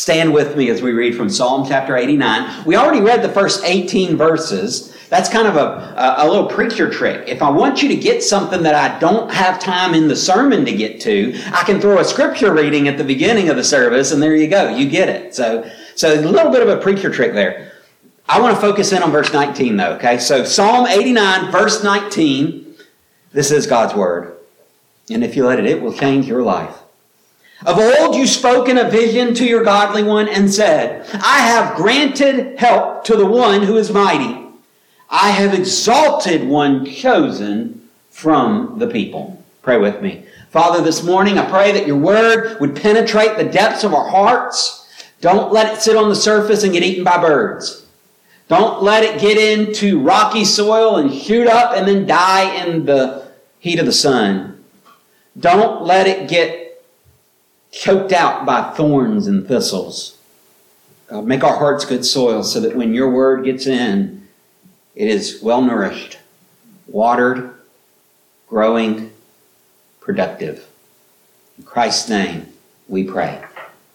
Stand with me as we read from Psalm chapter 89. We already read the first 18 verses. That's kind of a, a, little preacher trick. If I want you to get something that I don't have time in the sermon to get to, I can throw a scripture reading at the beginning of the service and there you go. You get it. So, so a little bit of a preacher trick there. I want to focus in on verse 19 though, okay? So Psalm 89, verse 19. This is God's word. And if you let it, it will change your life. Of old you spoke in a vision to your godly one and said, I have granted help to the one who is mighty. I have exalted one chosen from the people. Pray with me. Father, this morning I pray that your word would penetrate the depths of our hearts. Don't let it sit on the surface and get eaten by birds. Don't let it get into rocky soil and shoot up and then die in the heat of the sun. Don't let it get choked out by thorns and thistles. Uh, make our hearts good soil so that when your word gets in, it is well nourished, watered, growing, productive. In Christ's name, we pray.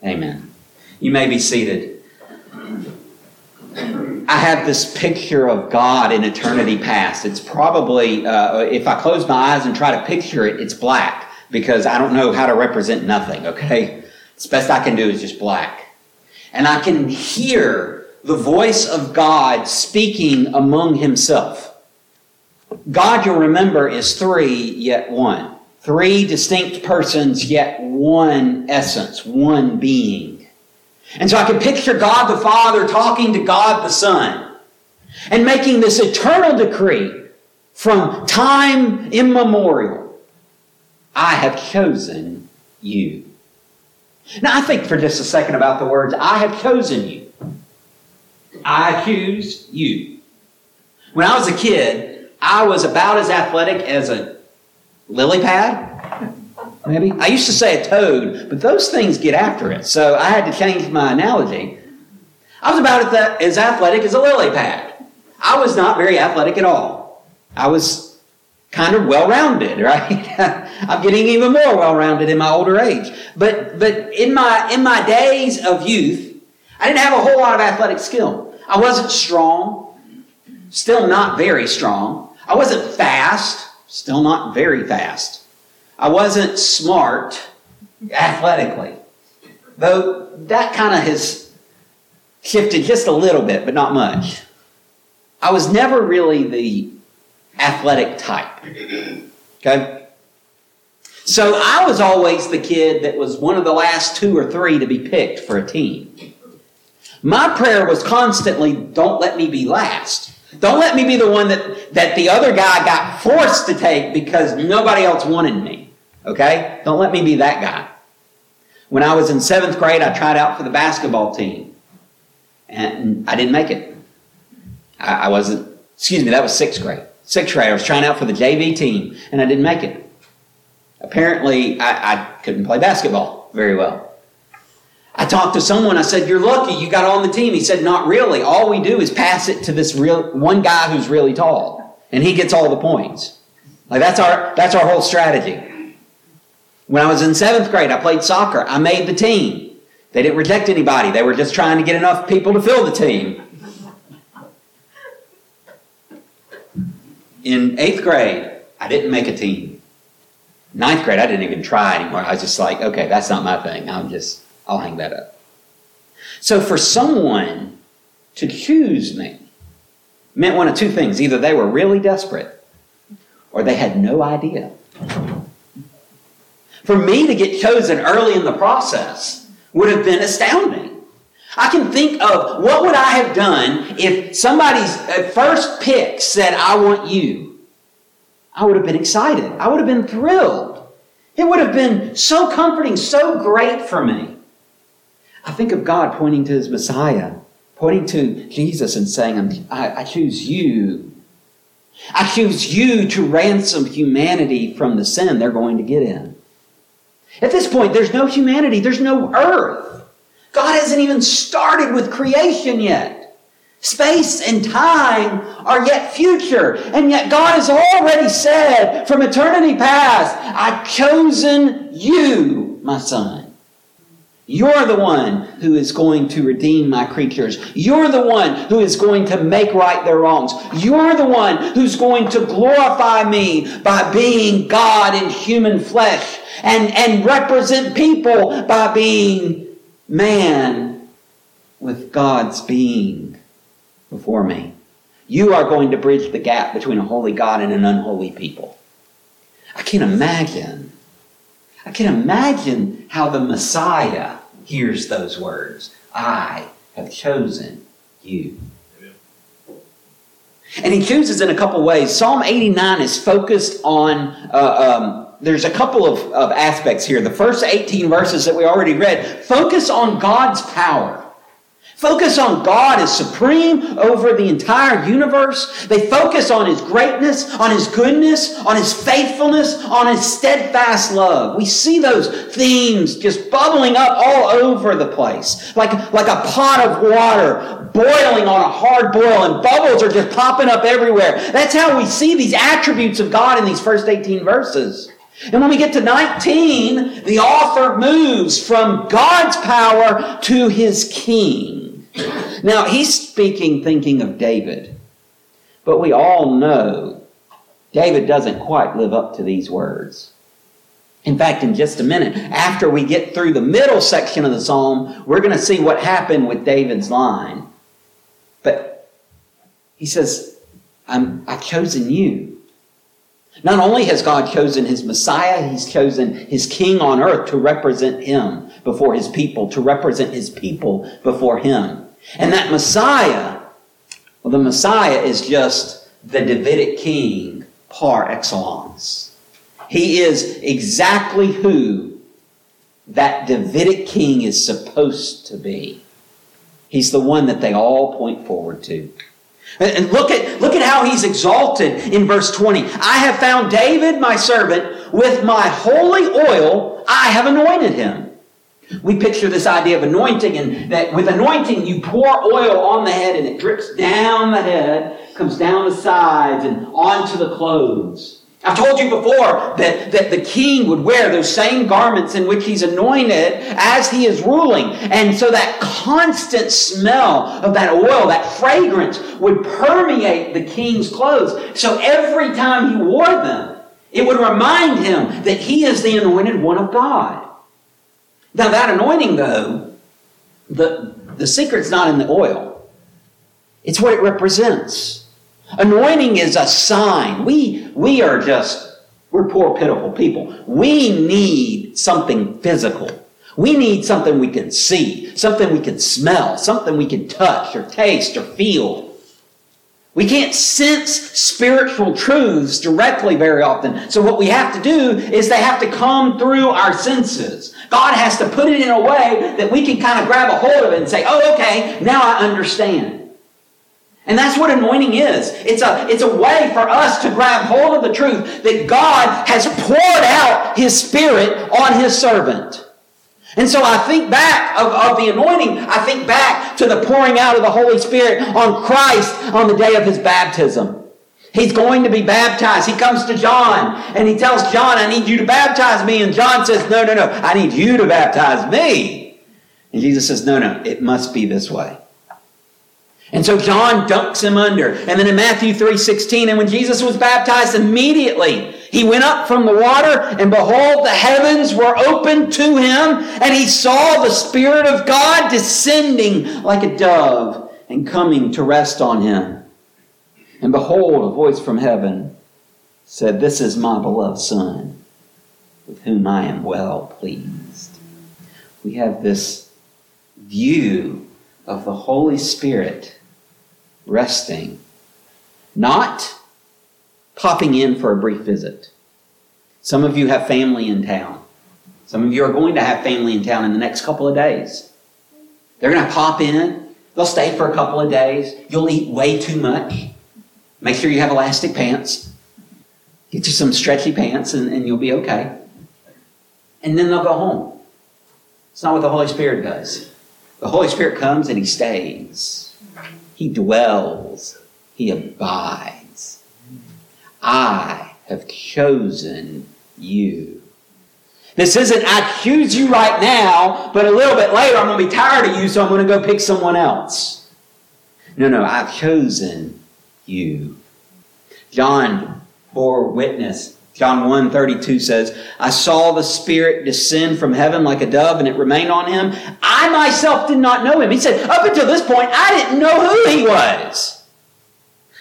Amen. You may be seated. I have this picture of God in eternity past. It's probably, uh, if I close my eyes and try to picture it, it's black because I don't know how to represent nothing, okay? It's best I can do is just black. And I can hear the voice of God speaking among himself. God, you'll remember, is three, yet one. Three distinct persons, yet one essence, one being. And so I can picture God the Father talking to God the Son and making this eternal decree from time immemorial I have chosen you. Now, I think for just a second about the words, I have chosen you. I choose you. When I was a kid, I was about as athletic as a lily pad, maybe. I used to say a toad, but those things get after it, so I had to change my analogy. I was about as athletic as a lily pad. I was not very athletic at all. I was kind of well-rounded, right? I'm getting even more well-rounded in my older age. But but in my in my days of youth, I didn't have a whole lot of athletic skill. I wasn't strong, still not very strong. I wasn't fast, still not very fast. I wasn't smart athletically. Though that kind of has shifted just a little bit, but not much. I was never really the athletic type. Okay? So I was always the kid that was one of the last two or three to be picked for a team. My prayer was constantly, don't let me be last. Don't let me be the one that, that the other guy got forced to take because nobody else wanted me. Okay? Don't let me be that guy. When I was in seventh grade, I tried out for the basketball team. And I didn't make it. I, I wasn't, excuse me, that was sixth grade sixth grade. I was trying out for the JV team, and I didn't make it. Apparently, I, I couldn't play basketball very well. I talked to someone. I said, "You're lucky you got on the team." He said, "Not really. All we do is pass it to this real one guy who's really tall, and he gets all the points. Like that's our that's our whole strategy." When I was in seventh grade, I played soccer. I made the team. They didn't reject anybody. They were just trying to get enough people to fill the team. in eighth grade, I didn't make a team. Ninth grade, I didn't even try anymore. I was just like, okay, that's not my thing. I'm just, I'll hang that up. So for someone to choose me meant one of two things. Either they were really desperate or they had no idea. For me to get chosen early in the process would have been astounding. I can think of what would I have done if somebody's uh, first pick said, I want you. I would have been excited. I would have been thrilled. It would have been so comforting, so great for me. I think of God pointing to his Messiah, pointing to Jesus and saying, I, I choose you. I choose you to ransom humanity from the sin they're going to get in. At this point, there's no humanity, there's no earth. God hasn't even started with creation yet. Space and time are yet future. And yet God has already said from eternity past, I've chosen you, my son. You're the one who is going to redeem my creatures. You're the one who is going to make right their wrongs. You're the one who's going to glorify me by being God in human flesh and, and represent people by being man with God's being before me. You are going to bridge the gap between a holy God and an unholy people. I can't imagine I can't imagine how the Messiah hears those words I have chosen you. And he chooses in a couple ways. Psalm 89 is focused on, uh, um, there's a couple of, of aspects here. The first 18 verses that we already read focus on God's power. Focus on God as supreme over the entire universe. They focus on His greatness, on His goodness, on His faithfulness, on His steadfast love. We see those themes just bubbling up all over the place. Like, like a pot of water boiling on a hard boil and bubbles are just popping up everywhere. That's how we see these attributes of God in these first 18 verses. And when we get to 19, the author moves from God's power to his king. Now, he's speaking thinking of David, but we all know David doesn't quite live up to these words. In fact, in just a minute, after we get through the middle section of the psalm, we're going to see what happened with David's line. But he says, I'm, I've chosen you. Not only has God chosen his Messiah, he's chosen his king on earth to represent him before his people, to represent his people before him. And that Messiah, well, the Messiah is just the Davidic king par excellence. He is exactly who that Davidic king is supposed to be. He's the one that they all point forward to. And look at, look at how he's exalted in verse 20. I have found David, my servant, with my holy oil, I have anointed him. We picture this idea of anointing, and that with anointing, you pour oil on the head and it drips down the head, comes down the sides, and onto the clothes. I've told you before that, that the king would wear those same garments in which he's anointed as he is ruling. And so that constant smell of that oil, that fragrance, would permeate the king's clothes. So every time he wore them, it would remind him that he is the anointed one of God. Now, that anointing, though, the, the secret's not in the oil, it's what it represents. Anointing is a sign. We, we are just, we're poor, pitiful people. We need something physical. We need something we can see, something we can smell, something we can touch or taste or feel. We can't sense spiritual truths directly very often. So what we have to do is they have to come through our senses. God has to put it in a way that we can kind of grab a hold of it and say, oh, okay, now I understand. And that's what anointing is. It's a, it's a way for us to grab hold of the truth that God has poured out His Spirit on His servant. And so I think back of, of the anointing, I think back to the pouring out of the Holy Spirit on Christ on the day of his baptism. He's going to be baptized. He comes to John and he tells John, I need you to baptize me. And John says, No, no, no, I need you to baptize me. And Jesus says, No, no, it must be this way. And so John dunks him under. And then in Matthew 3:16, and when Jesus was baptized, immediately he went up from the water, and behold, the heavens were opened to him, and he saw the Spirit of God descending like a dove and coming to rest on him. And behold, a voice from heaven said, This is my beloved Son, with whom I am well pleased. We have this view of the Holy Spirit resting, not popping in for a brief visit. Some of you have family in town. Some of you are going to have family in town in the next couple of days. They're going to pop in. They'll stay for a couple of days. You'll eat way too much. Make sure you have elastic pants. Get you some stretchy pants and, and you'll be okay. And then they'll go home. It's not what the Holy Spirit does. The Holy Spirit comes and He stays. He dwells. He abides. I have chosen you. This isn't, I choose you right now, but a little bit later I'm going to be tired of you, so I'm going to go pick someone else. No, no, I've chosen you. John bore witness. John 1 32 says, I saw the Spirit descend from heaven like a dove, and it remained on him. I myself did not know him. He said, Up until this point, I didn't know who he was.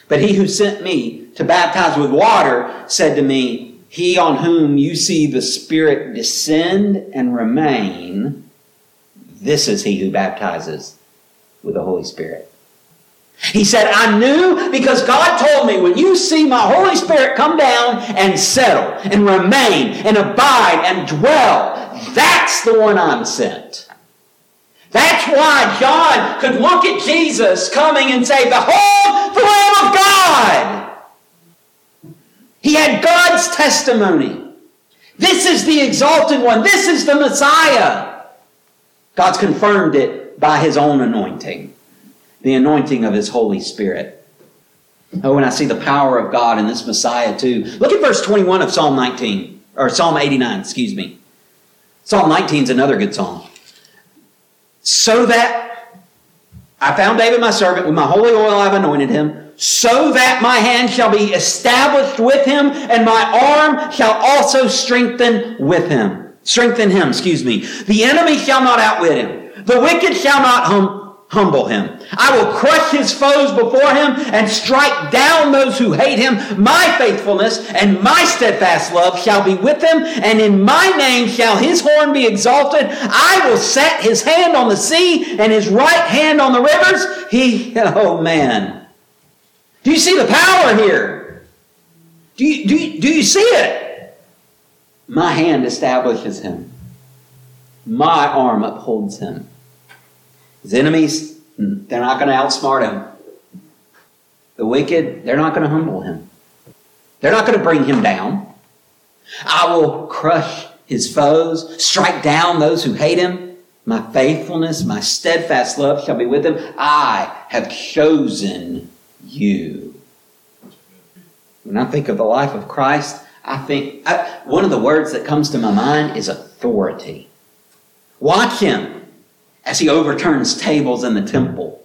But he who sent me to baptize with water said to me, he on whom you see the Spirit descend and remain, this is he who baptizes with the Holy Spirit. He said, I knew because God told me when you see my Holy Spirit come down and settle and remain and abide and dwell, that's the one I'm sent. That's why John could look at Jesus coming and say, Behold the Lamb of God he had God's testimony. This is the exalted one. This is the Messiah. God's confirmed it by his own anointing, the anointing of his Holy Spirit. Oh, and I see the power of God in this Messiah too. Look at verse 21 of Psalm 19, or Psalm 89, excuse me. Psalm 19 is another good psalm. So that I found David my servant, with my holy oil I've anointed him so that my hand shall be established with him, and my arm shall also strengthen with him. Strengthen him, excuse me. The enemy shall not outwit him. The wicked shall not hum- humble him. I will crush his foes before him and strike down those who hate him. My faithfulness and my steadfast love shall be with him, and in my name shall his horn be exalted. I will set his hand on the sea and his right hand on the rivers. He, oh man. Do you see the power here? Do you, do you, do you see it? My hand establishes him. My arm upholds him. His enemies, they're not going to outsmart him. The wicked, they're not going to humble him. They're not going to bring him down. I will crush his foes, strike down those who hate him. My faithfulness, my steadfast love shall be with him. I have chosen you. When I think of the life of Christ, I think I, one of the words that comes to my mind is authority. Watch him as he overturns tables in the temple.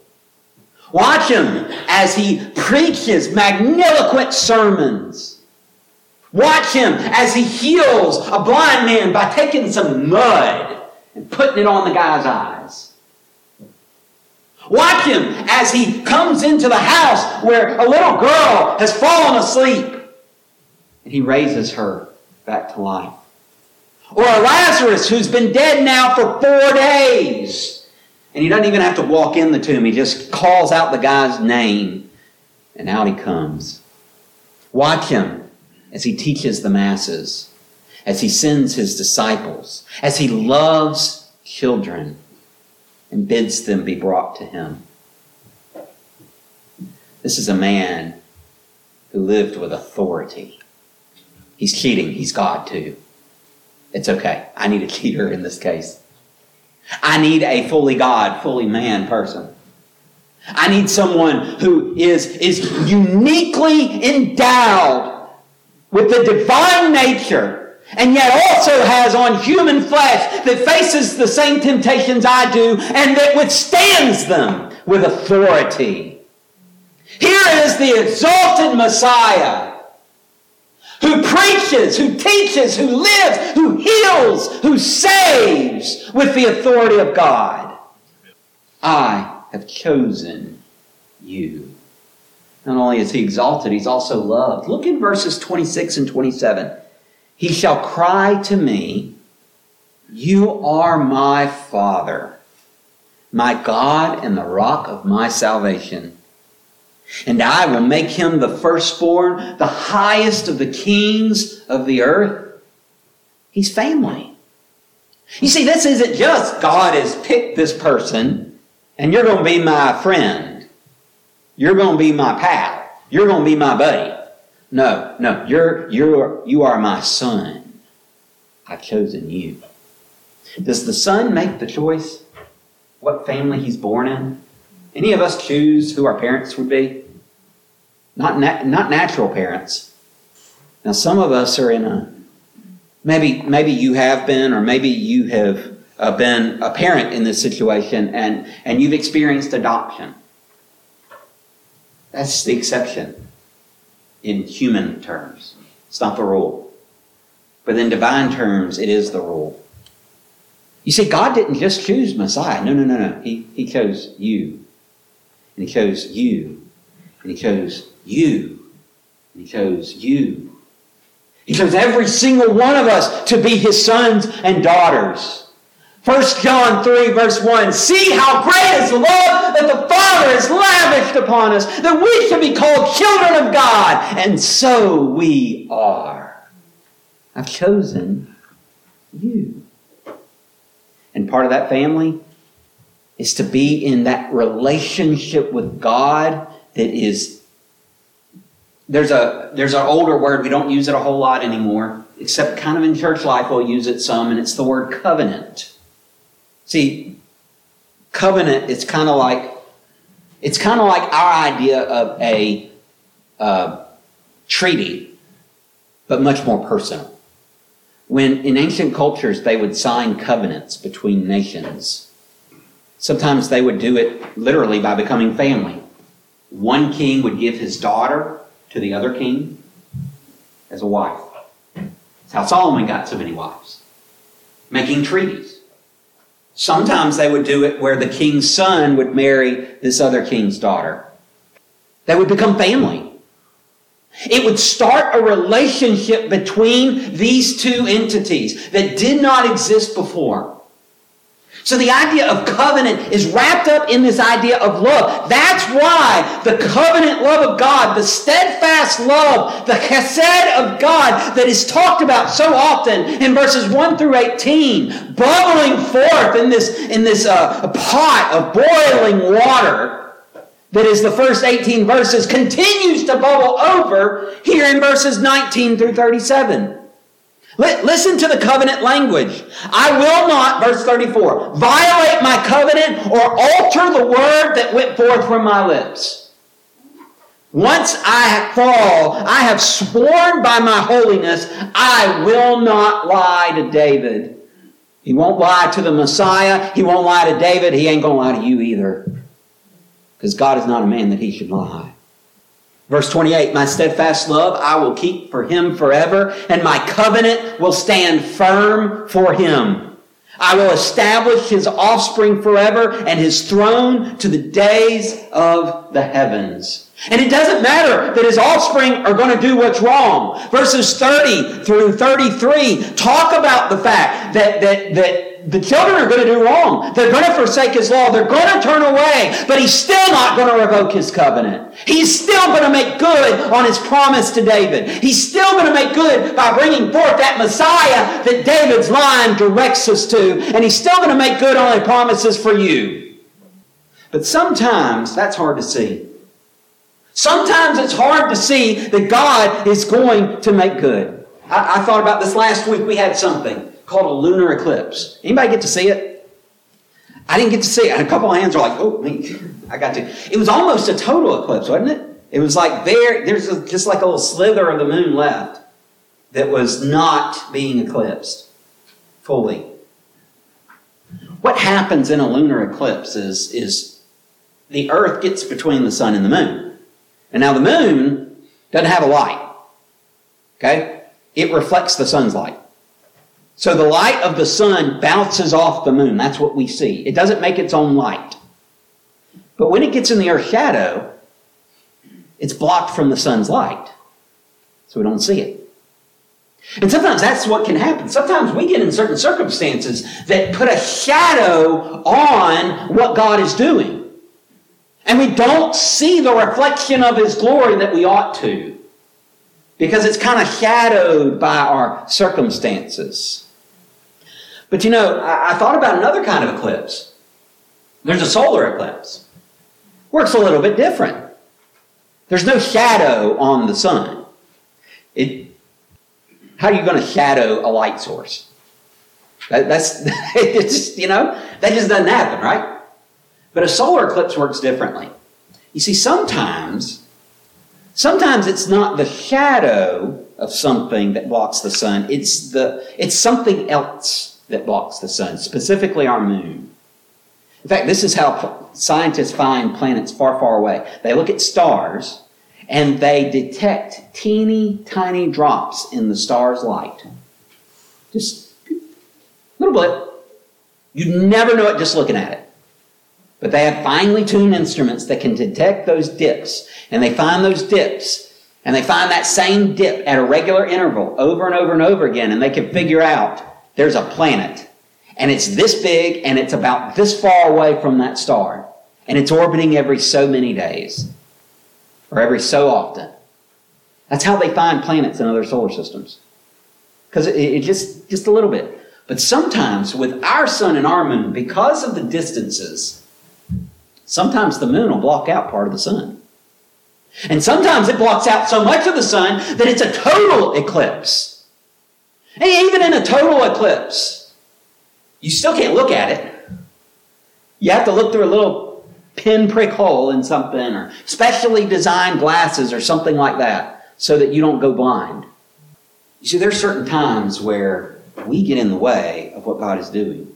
Watch him as he preaches magniloquent sermons. Watch him as he heals a blind man by taking some mud and putting it on the guy's eyes. Watch him as he comes into the house where a little girl has fallen asleep and he raises her back to life. Or a Lazarus who's been dead now for four days and he doesn't even have to walk in the tomb. He just calls out the guy's name and out he comes. Watch him as he teaches the masses, as he sends his disciples, as he loves children and bids them be brought to him. This is a man who lived with authority. He's cheating. He's God too. It's okay. I need a cheater in this case. I need a fully God, fully man person. I need someone who is, is uniquely endowed with the divine nature and yet also has on human flesh that faces the same temptations I do and that withstands them with authority. Here is the exalted Messiah who preaches, who teaches, who lives, who heals, who saves with the authority of God. I have chosen you. Not only is he exalted, he's also loved. Look in verses 26 and 27. He shall cry to me, You are my Father, my God and the rock of my salvation. And I will make him the firstborn, the highest of the kings of the earth. He's family. You see, this isn't just God has picked this person and you're going to be my friend. You're going to be my pal. You're going to be my buddy. No, no, you're, you're, you are my son. I've chosen you. Does the son make the choice what family he's born in? Any of us choose who our parents would be? Not, na- not natural parents. Now, some of us are in a Maybe, maybe you have been, or maybe you have uh, been a parent in this situation and, and you've experienced adoption. That's the exception in human terms. It's not the rule. But in divine terms, it is the rule. You see, God didn't just choose Messiah. No, no, no, no. He, he chose you. And He chose you. And He chose you. And He chose you. He chose every single one of us to be His sons and daughters. 1 John 3, verse 1 See how great is the love that the Father has lavished upon us, that we should be called children of God. And so we are. I've chosen you. And part of that family is to be in that relationship with God that is there's a there's an older word we don't use it a whole lot anymore except kind of in church life we'll use it some and it's the word covenant See, covenant is kind of like it's kind of like our idea of a uh, treaty, but much more personal. When in ancient cultures they would sign covenants between nations, sometimes they would do it literally by becoming family. One king would give his daughter to the other king as a wife. That's how Solomon got so many wives, making treaties. Sometimes they would do it where the king's son would marry this other king's daughter. They would become family. It would start a relationship between these two entities that did not exist before. So the idea of covenant is wrapped up in this idea of love. That's why the covenant love of God, the steadfast love, the chesed of God that is talked about so often in verses 1 through 18, bubbling forth in this, in this uh, pot of boiling water that is the first 18 verses, continues to bubble over here in verses 19 through 37. Listen to the covenant language. I will not, verse 34, violate my covenant or alter the word that went forth from my lips. Once I fall, I have sworn by my holiness, I will not lie to David. He won't lie to the Messiah. He won't lie to David. He ain't going to lie to you either. Because God is not a man that he should lie. Verse 28, my steadfast love I will keep for him forever, and my covenant will stand firm for him. I will establish his offspring forever and his throne to the days of the heavens. And it doesn't matter that his offspring are going to do what's wrong. Verses 30 through 33 talk about the fact that, that, that the children are going to do wrong. They're going to forsake his law. They're going to turn away. But he's still not going to revoke his covenant. He's still going to make good on his promise to David. He's still going to make good by bringing forth that Messiah that David's line directs us to. And he's still going to make good on his promises for you. But sometimes that's hard to see. Sometimes it's hard to see that God is going to make good. I, I thought about this last week. We had something called a lunar eclipse. Anybody get to see it? I didn't get to see it. A couple of hands are like, oh, me. I got to. It was almost a total eclipse, wasn't it? It was like there, there's a, just like a little slither of the moon left that was not being eclipsed fully. What happens in a lunar eclipse is, is the earth gets between the sun and the moon. And now the moon doesn't have a light. Okay? It reflects the sun's light. So the light of the sun bounces off the moon. That's what we see. It doesn't make its own light. But when it gets in the earth's shadow, it's blocked from the sun's light. So we don't see it. And sometimes that's what can happen. Sometimes we get in certain circumstances that put a shadow on what God is doing. And we don't see the reflection of His glory that we ought to. Because it's kind of shadowed by our circumstances. But you know, I, I thought about another kind of eclipse. There's a solar eclipse. Works a little bit different. There's no shadow on the sun. It, how are you going to shadow a light source? That, that's it's you know that just doesn't happen, right? But a solar eclipse works differently. You see, sometimes, sometimes it's not the shadow of something that blocks the sun. It's the it's something else that blocks the sun, specifically our moon. In fact, this is how scientists find planets far, far away. They look at stars and they detect teeny tiny drops in the star's light. Just a little blip. You never know it just looking at it. But they have finely tuned instruments that can detect those dips. And they find those dips. And they find that same dip at a regular interval over and over and over again. And they can figure out there's a planet. And it's this big and it's about this far away from that star. And it's orbiting every so many days. Or every so often. That's how they find planets in other solar systems. Because it, it just, just a little bit. But sometimes with our sun and our moon, because of the distances, Sometimes the moon will block out part of the sun. And sometimes it blocks out so much of the sun that it's a total eclipse. And even in a total eclipse, you still can't look at it. You have to look through a little pinprick hole in something or specially designed glasses or something like that so that you don't go blind. You see, there's certain times where we get in the way of what God is doing.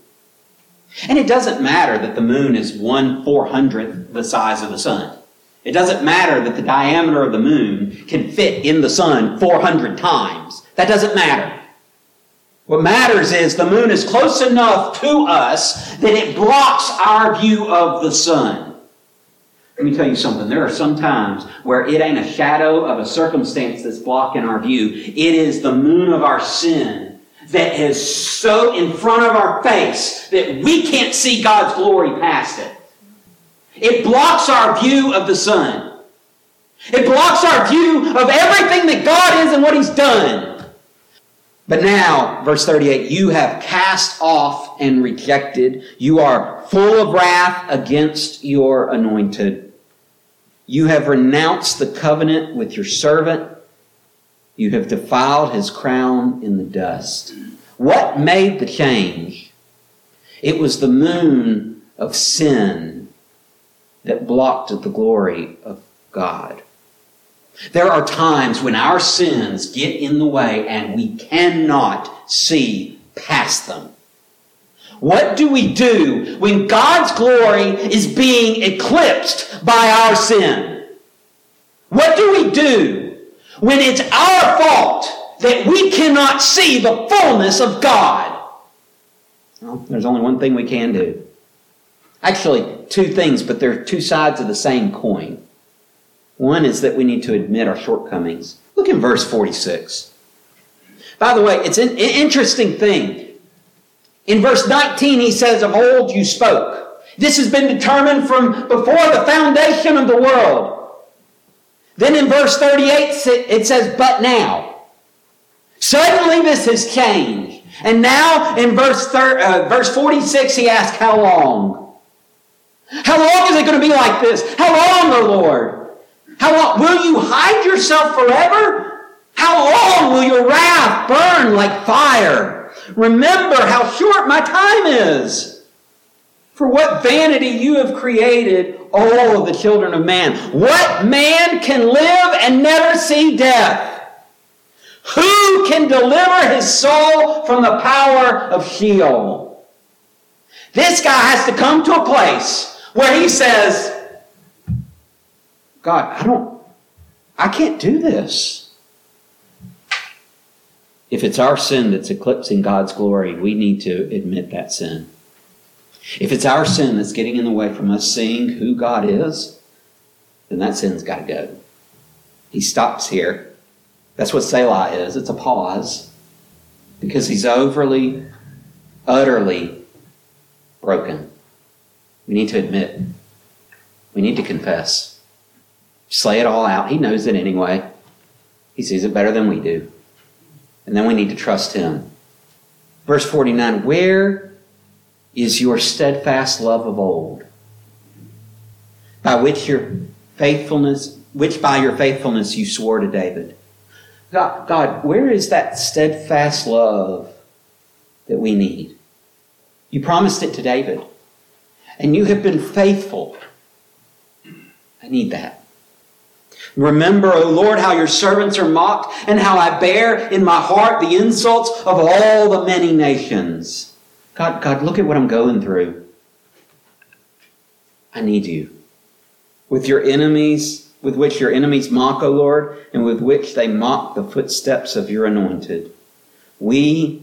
And it doesn't matter that the moon is one four hundredth the size of the sun. It doesn't matter that the diameter of the moon can fit in the sun 400 times. That doesn't matter. What matters is the moon is close enough to us that it blocks our view of the sun. Let me tell you something. There are some times where it ain't a shadow of a circumstance that's blocking our view. It is the moon of our sin that is so in front of our face that we can't see God's glory past it. It blocks our view of the sun. It blocks our view of everything that God is and what He's done. But now, verse 38, you have cast off and rejected. You are full of wrath against your anointed. You have renounced the covenant with your servant you have defiled his crown in the dust. What made the change? It was the moon of sin that blocked the glory of God. There are times when our sins get in the way and we cannot see past them. What do we do when God's glory is being eclipsed by our sin? What do we do when it's our fault that we cannot see the fullness of God? Well, there's only one thing we can do. Actually, two things, but they're two sides of the same coin. One is that we need to admit our shortcomings. Look in verse 46. By the way, it's an interesting thing. In verse 19, he says, Of old you spoke. This has been determined from before the foundation of the world. Then in verse 38, it says, but now. Suddenly this has changed. And now in verse, thir- uh, verse 46, he asks, how long? How long is it going to be like this? How long, O Lord? How long? Will you hide yourself forever? How long will your wrath burn like fire? Remember how short my time is. For what vanity you have created all of the children of man. What man can live and never see death? Who can deliver his soul from the power of Sheol? This guy has to come to a place where he says, God, I don't, I can't do this. If it's our sin that's eclipsing God's glory, we need to admit that sin. If it's our sin that's getting in the way from us seeing who God is, then that sin's got to go. He stops here. That's what Selah is. It's a pause because he's overly, utterly broken. We need to admit. We need to confess. Slay it all out. He knows it anyway. He sees it better than we do. And then we need to trust him. Verse 49 Where is your steadfast love of old, by which your faithfulness, which by your faithfulness you swore to David. God, God, where is that steadfast love that we need? You promised it to David, and you have been faithful. I need that. Remember, O Lord, how your servants are mocked, and how I bear in my heart the insults of all the many nations. God, God, look at what I'm going through. I need you. With your enemies, with which your enemies mock, O Lord, and with which they mock the footsteps of your anointed. We,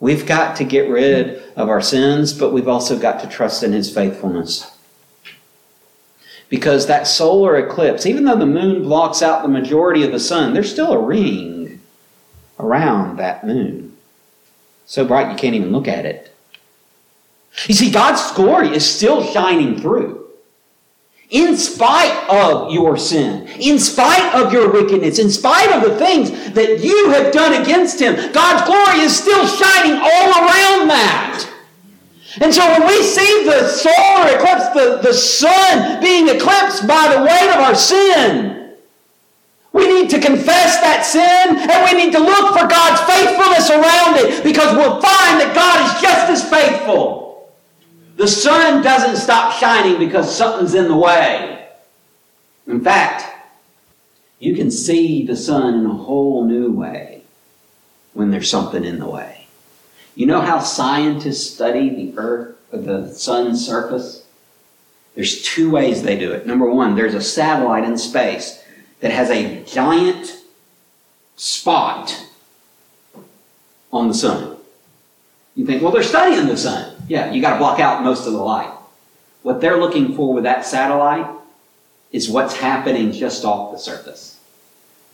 we've got to get rid of our sins, but we've also got to trust in his faithfulness. Because that solar eclipse, even though the moon blocks out the majority of the sun, there's still a ring around that moon. So bright you can't even look at it. You see, God's glory is still shining through. In spite of your sin, in spite of your wickedness, in spite of the things that you have done against Him, God's glory is still shining all around that. And so when we see the solar eclipse, the, the sun being eclipsed by the weight of our sin, we need to confess that sin and we need to look for God's faithfulness around it because we'll find that God is just as faithful. The sun doesn't stop shining because something's in the way. In fact, you can see the sun in a whole new way when there's something in the way. You know how scientists study the earth, the sun's surface? There's two ways they do it. Number one, there's a satellite in space that has a giant spot on the sun. You think, well, they're studying the sun. Yeah, you got to block out most of the light. What they're looking for with that satellite is what's happening just off the surface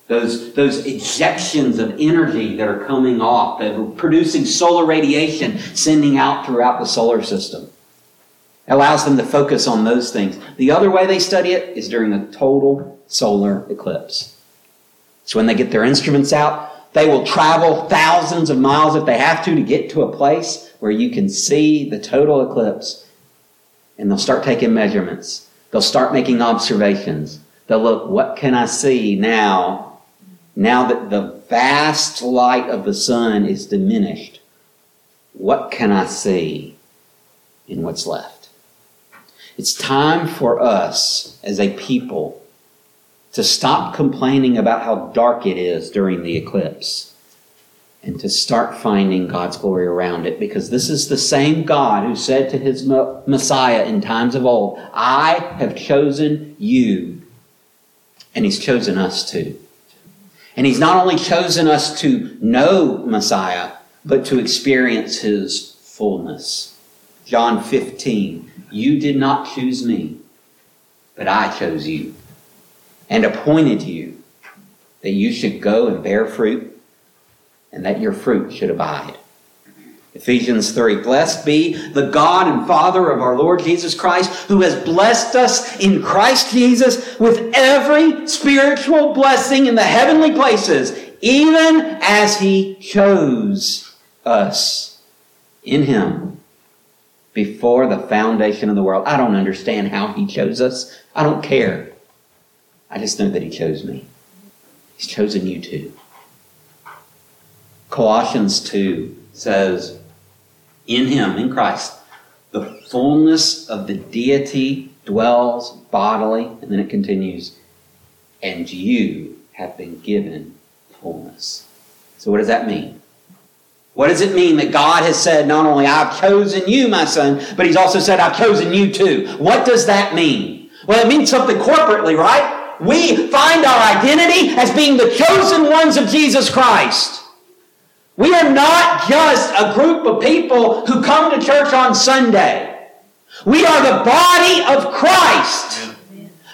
those, those ejections of energy that are coming off, that are producing solar radiation, sending out throughout the solar system. It allows them to focus on those things. The other way they study it is during a total solar eclipse. So when they get their instruments out, they will travel thousands of miles if they have to to get to a place where you can see the total eclipse. And they'll start taking measurements. They'll start making observations. They'll look, what can I see now now that the vast light of the sun is diminished, what can I see in what's left? It's time for us as a people to stop complaining about how dark it is during the eclipse and to start finding God's glory around it because this is the same God who said to his Messiah in times of old, I have chosen you, and he's chosen us too. And he's not only chosen us to know Messiah, but to experience his fullness. John 15, you did not choose me, but I chose you and appointed you that you should go and bear fruit and that your fruit should abide Ephesians 3 Blessed be the God and Father of our Lord Jesus Christ, who has blessed us in Christ Jesus with every spiritual blessing in the heavenly places, even as He chose us in Him before the foundation of the world. I don't understand how He chose us. I don't care. I just know that He chose me. He's chosen you too. Colossians 2 says, in him, in Christ, the fullness of the deity dwells bodily, and then it continues, and you have been given fullness. So, what does that mean? What does it mean that God has said, not only I've chosen you, my son, but He's also said, I've chosen you too? What does that mean? Well, it means something corporately, right? We find our identity as being the chosen ones of Jesus Christ. We are not just a group of people who come to church on Sunday. We are the body of Christ.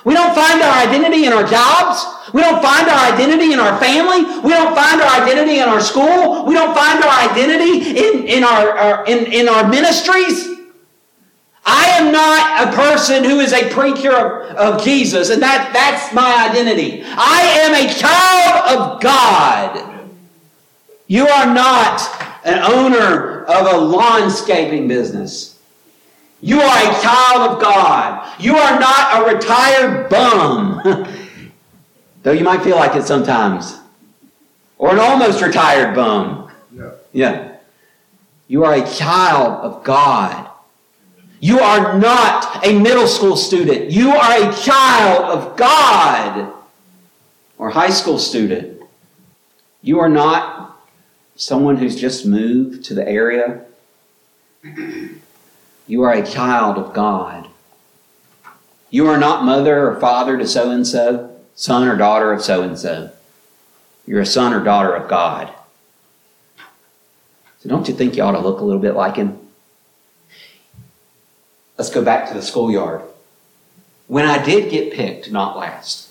We don't find our identity in our jobs. We don't find our identity in our family. We don't find our identity in our school. We don't find our identity in, in, our, our in, in our ministries. I am not a person who is a preacher of, of Jesus, and that, that's my identity. I am a child of God. You are not an owner of a landscaping business. You are a child of God. You are not a retired bum. Though you might feel like it sometimes. Or an almost retired bum. Yeah. yeah. You are a child of God. You are not a middle school student. You are a child of God. or high school student, you are not someone who's just moved to the area. You are a child of God. You are not mother or father to so and so, son or daughter of so and so. You're a son or daughter of God. So don't you think you ought to look a little bit like him? Let's go back to the schoolyard. When I did get picked, not last.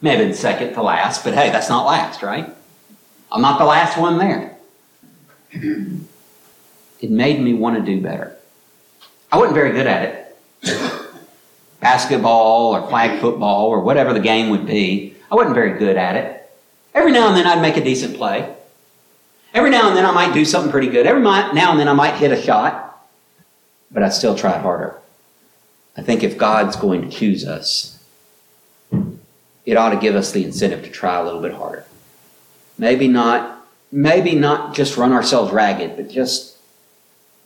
May have been second to last, but hey, that's not last, right? I'm not the last one there. It made me want to do better. I wasn't very good at it. Basketball or flag football or whatever the game would be, I wasn't very good at it. Every now and then I'd make a decent play. Every now and then I might do something pretty good. Every now and then I might hit a shot, but I still tried harder. I think if God's going to choose us, it ought to give us the incentive to try a little bit harder. Maybe not, maybe not just run ourselves ragged, but just,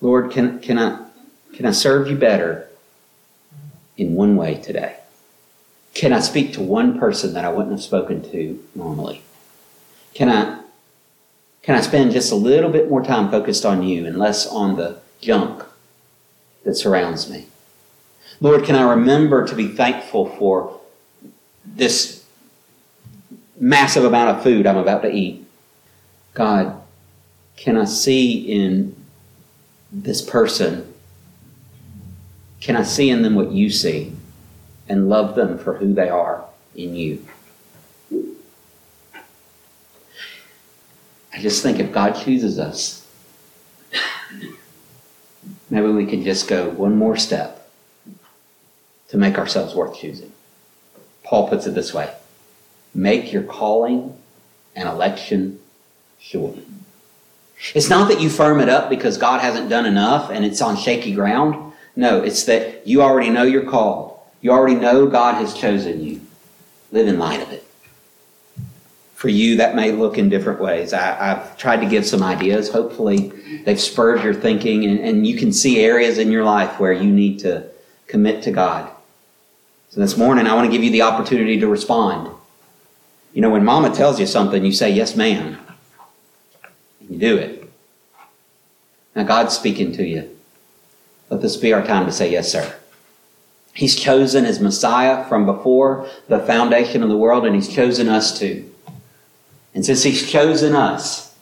Lord, can, can I, can I serve you better in one way today? Can I speak to one person that I wouldn't have spoken to normally? Can I, can I spend just a little bit more time focused on you and less on the junk that surrounds me? Lord, can I remember to be thankful for this massive amount of food I'm about to eat? God, can I see in this person, can I see in them what you see and love them for who they are in you? I just think if God chooses us, maybe we can just go one more step to make ourselves worth choosing. Paul puts it this way make your calling and election sure. It's not that you firm it up because God hasn't done enough and it's on shaky ground. No, it's that you already know you're called. You already know God has chosen you. Live in light of it. For you, that may look in different ways. I, have tried to give some ideas. Hopefully, they've spurred your thinking and, and you can see areas in your life where you need to commit to God so this morning, I want to give you the opportunity to respond. You know, when mama tells you something, you say, Yes, ma'am. And you do it. Now, God's speaking to you. Let this be our time to say, Yes, sir. He's chosen as Messiah from before the foundation of the world, and He's chosen us too. And since He's chosen us,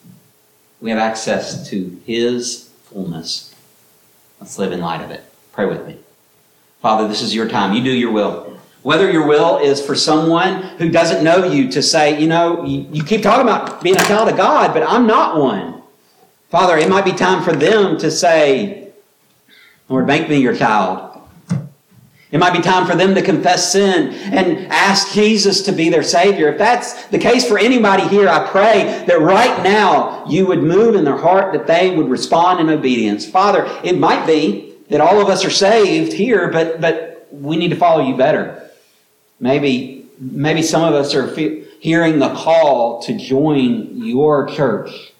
we have access to His fullness. Let's live in light of it. Pray with me. Father, this is your time. You do your will. Whether your will is for someone who doesn't know you to say, you know, you, keep talking about being a child of God, but I'm not one. Father, it might be time for them to say, Lord, make me your child. It might be time for them to confess sin and ask Jesus to be their Savior. If that's the case for anybody here, I pray that right now you would move in their heart, that they would respond in obedience. Father, it might be that all of us are saved here, but, but we need to follow you better. Maybe, maybe some of us are fe- hearing the call to join your church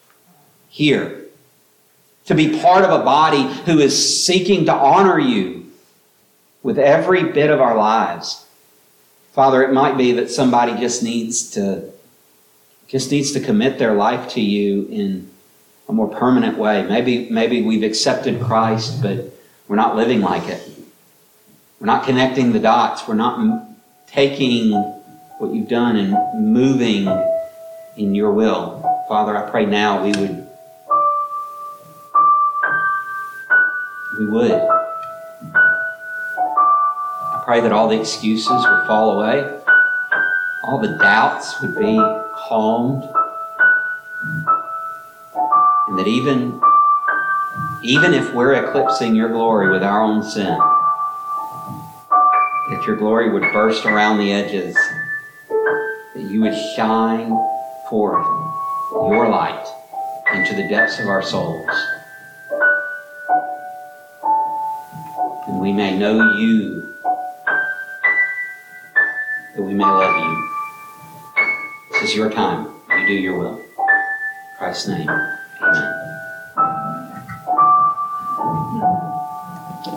here, to be part of a body who is seeking to honor you with every bit of our lives. Father, it might be that somebody just needs to just needs to commit their life to you in a more permanent way. Maybe maybe we've accepted Christ, but we're not living like it. We're not connecting the dots. We're not taking what you've done and moving in your will. Father, I pray now we would we would. I pray that all the excuses would fall away. All the doubts would be calmed. And that even even if we're eclipsing your glory with our own sin, your glory would burst around the edges, that you would shine forth your light into the depths of our souls. And we may know you, that we may love you. This is your time. You do your will. In Christ's name, amen.